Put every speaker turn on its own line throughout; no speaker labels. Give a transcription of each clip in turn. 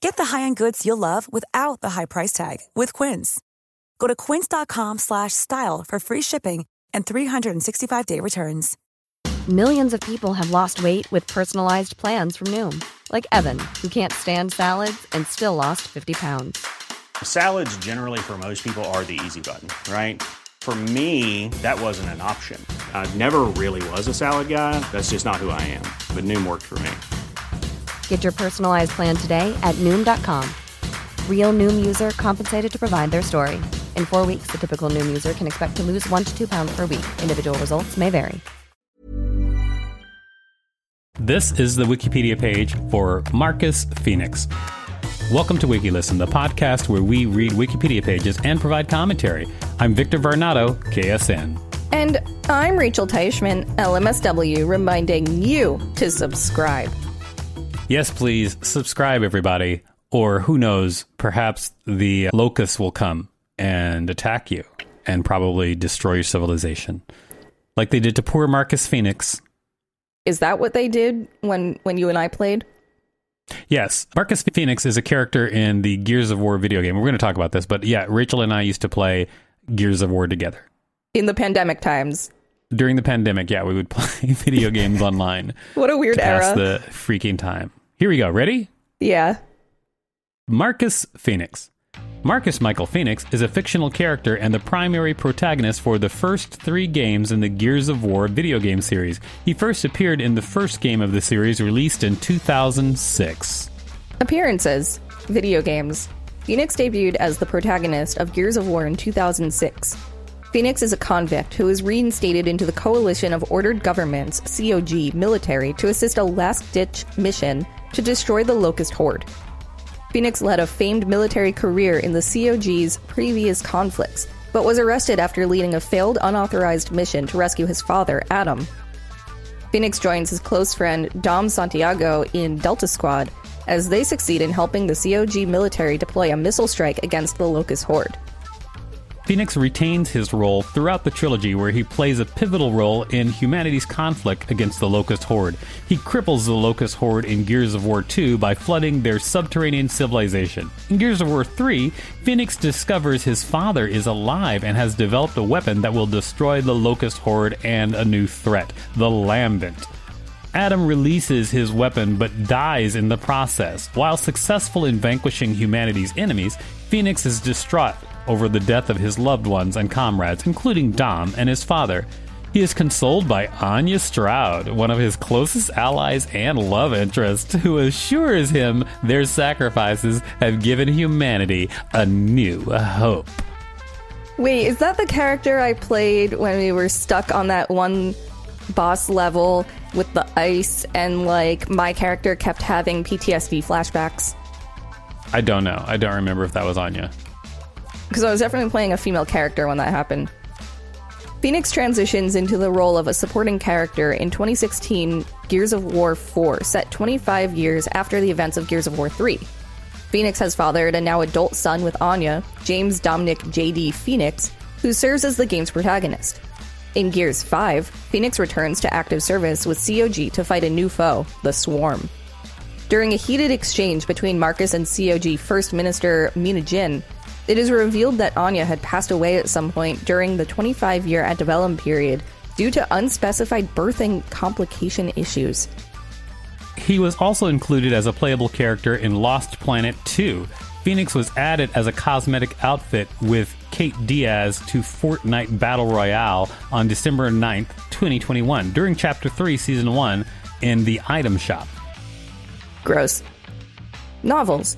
Get the high-end goods you'll love without the high price tag with Quince. Go to quince.com slash style for free shipping and 365-day returns.
Millions of people have lost weight with personalized plans from Noom, like Evan, who can't stand salads and still lost 50 pounds.
Salads generally for most people are the easy button, right? For me, that wasn't an option. I never really was a salad guy. That's just not who I am. But Noom worked for me.
Get your personalized plan today at Noom.com. Real Noom user compensated to provide their story. In four weeks, the typical Noom user can expect to lose one to two pounds per week. Individual results may vary.
This is the Wikipedia page for Marcus Fenix. Welcome to WikiListen, the podcast where we read Wikipedia pages and provide commentary. I'm Victor Varnado, KSN.
And I'm Rachel Teichman, LMSW, reminding you to subscribe.
Yes, please subscribe, everybody. Or who knows, perhaps the locusts will come and attack you and probably destroy your civilization. Like they did to poor Marcus Fenix.
Is that what they did when, when you and I played?
Yes. Marcus Fenix is a character in the Gears of War video game. We're going to talk about this, but yeah, Rachel and I used to play Gears of War together.
In the pandemic times.
During the pandemic, yeah, we would play video games online.
What a weird
to pass
era.
the freaking time. Here we go. Ready?
Yeah.
Marcus Fenix. Marcus Michael Fenix is a fictional character and the primary protagonist for the first three games in the Gears of War video game series. He first appeared in the first game of the series released in 2006.
Appearances Video games. Fenix debuted as the protagonist of Gears of War in 2006. Fenix is a convict who is reinstated into the Coalition of Ordered Governments COG military to assist a last ditch mission to destroy the Locust Horde. Fenix led a famed military career in the COG's previous conflicts, but was arrested after leading a failed unauthorized mission to rescue his father, Adam. Fenix joins his close friend Dom Santiago in Delta Squad as they succeed in helping the COG military deploy a missile strike against the Locust Horde.
Fenix retains his role throughout the trilogy, where he plays a pivotal role in humanity's conflict against the Locust Horde. He cripples the Locust Horde in Gears of War 2 by flooding their subterranean civilization. In Gears of War 3, Fenix discovers his father is alive and has developed a weapon that will destroy the Locust Horde and a new threat, the Lambent. Adam releases his weapon but dies in the process. While successful in vanquishing humanity's enemies, Fenix is distraught over the death of his loved ones and comrades, including Dom and his father. He is consoled by Anya Stroud, one of his closest allies and love interest, who assures him their sacrifices have given humanity a new hope.
Wait, is that the character I played when we were stuck on that one boss level with the ice and like my character kept having PTSD flashbacks?
I don't know. I don't remember if that was Anya.
Because I was definitely playing a female character when that happened. Fenix transitions into the role of a supporting character in 2016 Gears of War 4, set 25 years after the events of Gears of War 3. Fenix has fathered a now adult son with Anya, James Dominic J.D. Fenix, who serves as the game's protagonist. In Gears 5, Fenix returns to active service with COG to fight a new foe, the Swarm. During a heated exchange between Marcus and COG First Minister Mina Jinn, it is revealed that Anya had passed away at some point during the 25 year antebellum period due to unspecified birthing complication issues.
He was also included as a playable character in Lost Planet 2. Fenix was added as a cosmetic outfit with Kait Diaz to Fortnite Battle Royale on December 9th, 2021, during Chapter 3, Season 1, in the item shop.
Gross. Novels.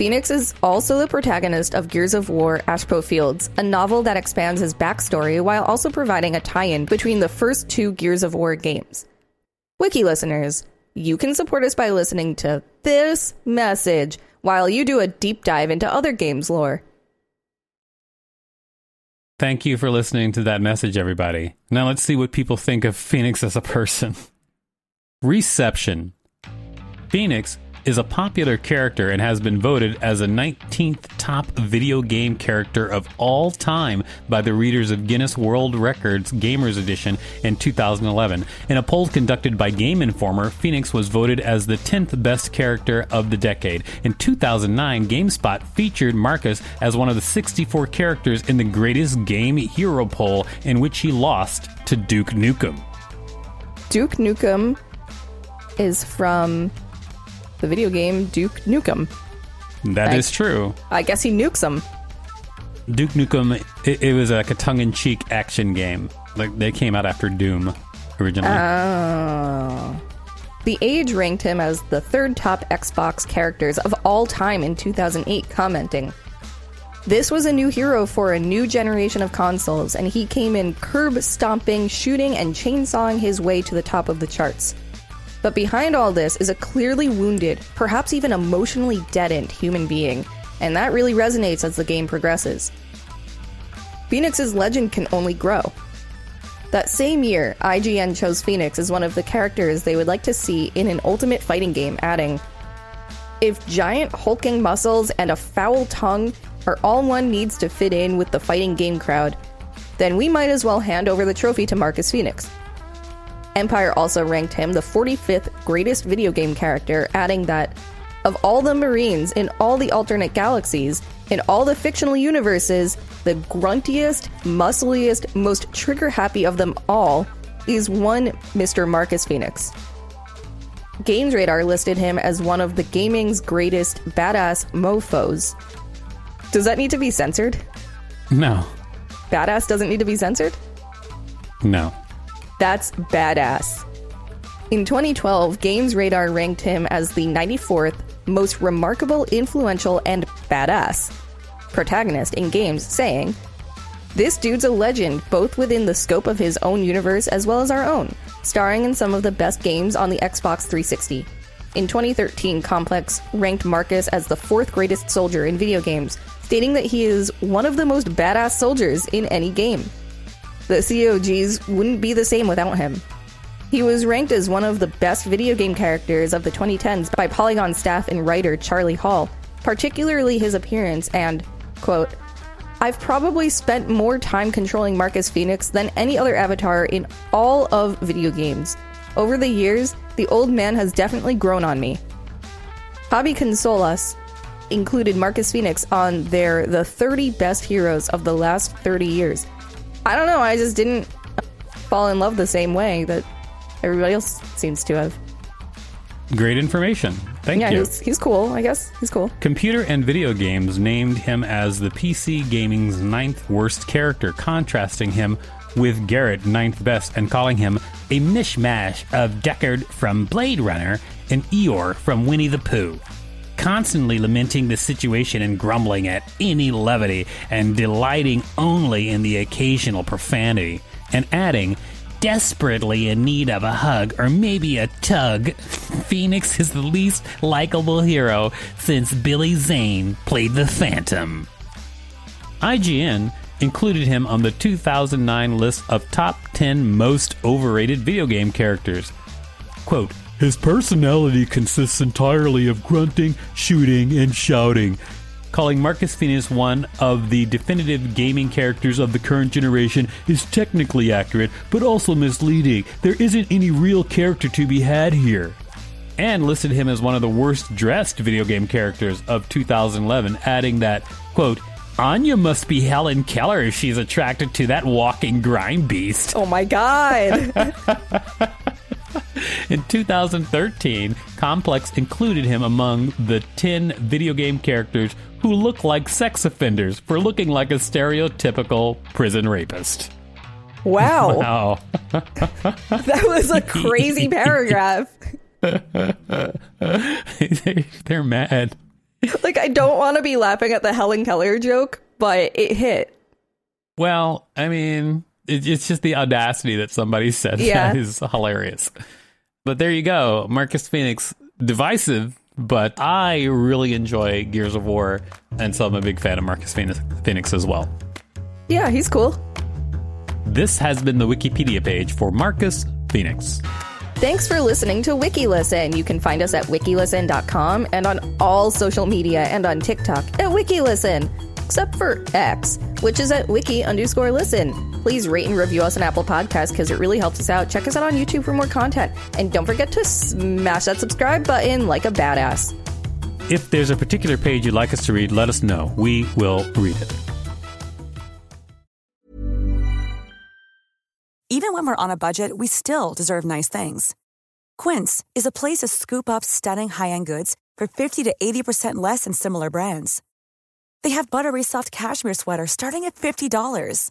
Fenix is also the protagonist of Gears of War Aspho Fields, a novel that expands his backstory while also providing a tie in between the first two Gears of War games. Wiki listeners, you can support us by listening to this message while you do a deep dive into other games lore.
Thank you for listening to that message, everybody. Now let's see what people think of Fenix as a person. Reception Fenix is a popular character and has been voted as a 19th top video game character of all time by the readers of Guinness World Records Gamers Edition in 2011. In a poll conducted by Game Informer, Fenix was voted as the 10th best character of the decade. In 2009, GameSpot featured Marcus as one of the 64 characters in the greatest game hero poll, in which he lost to Duke Nukem.
Duke Nukem is from the video game Duke Nukem.
That
I-
is true.
I guess he nukes them.
Duke Nukem, it, it was like a tongue-in-cheek action game. Like they came out after Doom originally.
Oh. The Age ranked him as the third top Xbox characters of all time in 2008, commenting, This was a new hero for a new generation of consoles, and he came in curb stomping, shooting, and chainsawing his way to the top of the charts. But behind all this is a clearly wounded, perhaps even emotionally deadened human being, and that really resonates as the game progresses. Fenix's legend can only grow. That same year, IGN chose Fenix as one of the characters they would like to see in an ultimate fighting game, adding, If giant hulking muscles and a foul tongue are all one needs to fit in with the fighting game crowd, then we might as well hand over the trophy to Marcus Fenix. Empire also ranked him the 45th greatest video game character, adding that, of all the Marines in all the alternate galaxies, in all the fictional universes, the gruntiest, muscliest, most trigger happy of them all is one Mr. Marcus Fenix. Games Radar listed him as one of the gaming's greatest badass mofos. Does that need to be censored?
no,
Badass doesn't need to be censored?
no.
That's badass. In 2012, Games Radar ranked him as the 94th most remarkable, influential, and badass protagonist in games, saying, This dude's a legend, both within the scope of his own universe as well as our own, starring in some of the best games on the Xbox 360. In 2013, Complex ranked Marcus as the fourth greatest soldier in video games, stating that he is one of the most badass soldiers in any game. The COGs wouldn't be the same without him. He was ranked as one of the best video game characters of the 2010s by Polygon staff and writer Charlie Hall, particularly his appearance and, quote, I've probably spent more time controlling Marcus Fenix than any other avatar in all of video games. Over the years, the old man has definitely grown on me. Hobby Consolas included Marcus Fenix on their The 30 Best Heroes of the Last 30 Years. I don't know, I just didn't fall in love the same way that everybody else seems to have.
Great information. Thank
yeah,
you.
he's, he's cool, I guess. He's cool.
Computer and Video Games named him as the PC gaming's ninth worst character, contrasting him with Garrett ninth best and calling him a mishmash of Deckard from Blade Runner and Eeyore from Winnie the Pooh. Constantly lamenting the situation and grumbling at any levity and delighting only in the occasional profanity, and adding, desperately in need of a hug or maybe a tug, Fenix is the least likable hero since Billy Zane played the Phantom. IGN included him on the 2009 list of top 10 most overrated video game characters. Quote, his personality consists entirely of grunting, shooting, and shouting. calling Marcus Fenix one of the definitive gaming characters of the current generation is technically accurate, but also misleading. There isn't any real character to be had here. And listed him as one of the worst dressed video game characters of 2011, adding that, quote, Anya must be Helen Keller if she's attracted to that walking grime beast.
Oh my god.
In 2013, Complex included him among the 10 video game characters who look like sex offenders for looking like a stereotypical prison rapist.
Wow.
Wow.
That was a crazy paragraph.
They're mad.
Like, I don't want to be laughing at the Helen Keller joke, but it hit.
Well, I mean, it's just the audacity that somebody said
Yeah.
that is hilarious. But there you go. Marcus Fenix, divisive, but I really enjoy Gears of War, and so I'm a big fan of Marcus Fenix, Fenix as well.
Yeah, he's cool.
This has been the Wikipedia page for Marcus Fenix.
Thanks for listening to WikiListen. You can find us at wikilisten.com and on all social media and on TikTok at WikiListen, except for X, which is at wiki underscore listen. Please rate and review us on Apple Podcasts because it really helps us out. Check us out on YouTube for more content. And don't forget to smash that subscribe button like a badass.
If there's a particular page you'd like us to read, let us know. We will read it.
Even when we're on a budget, we still deserve nice things. Quince is a place to scoop up stunning high-end goods for 50 to 80% less than similar brands. They have buttery soft cashmere sweaters starting at $50,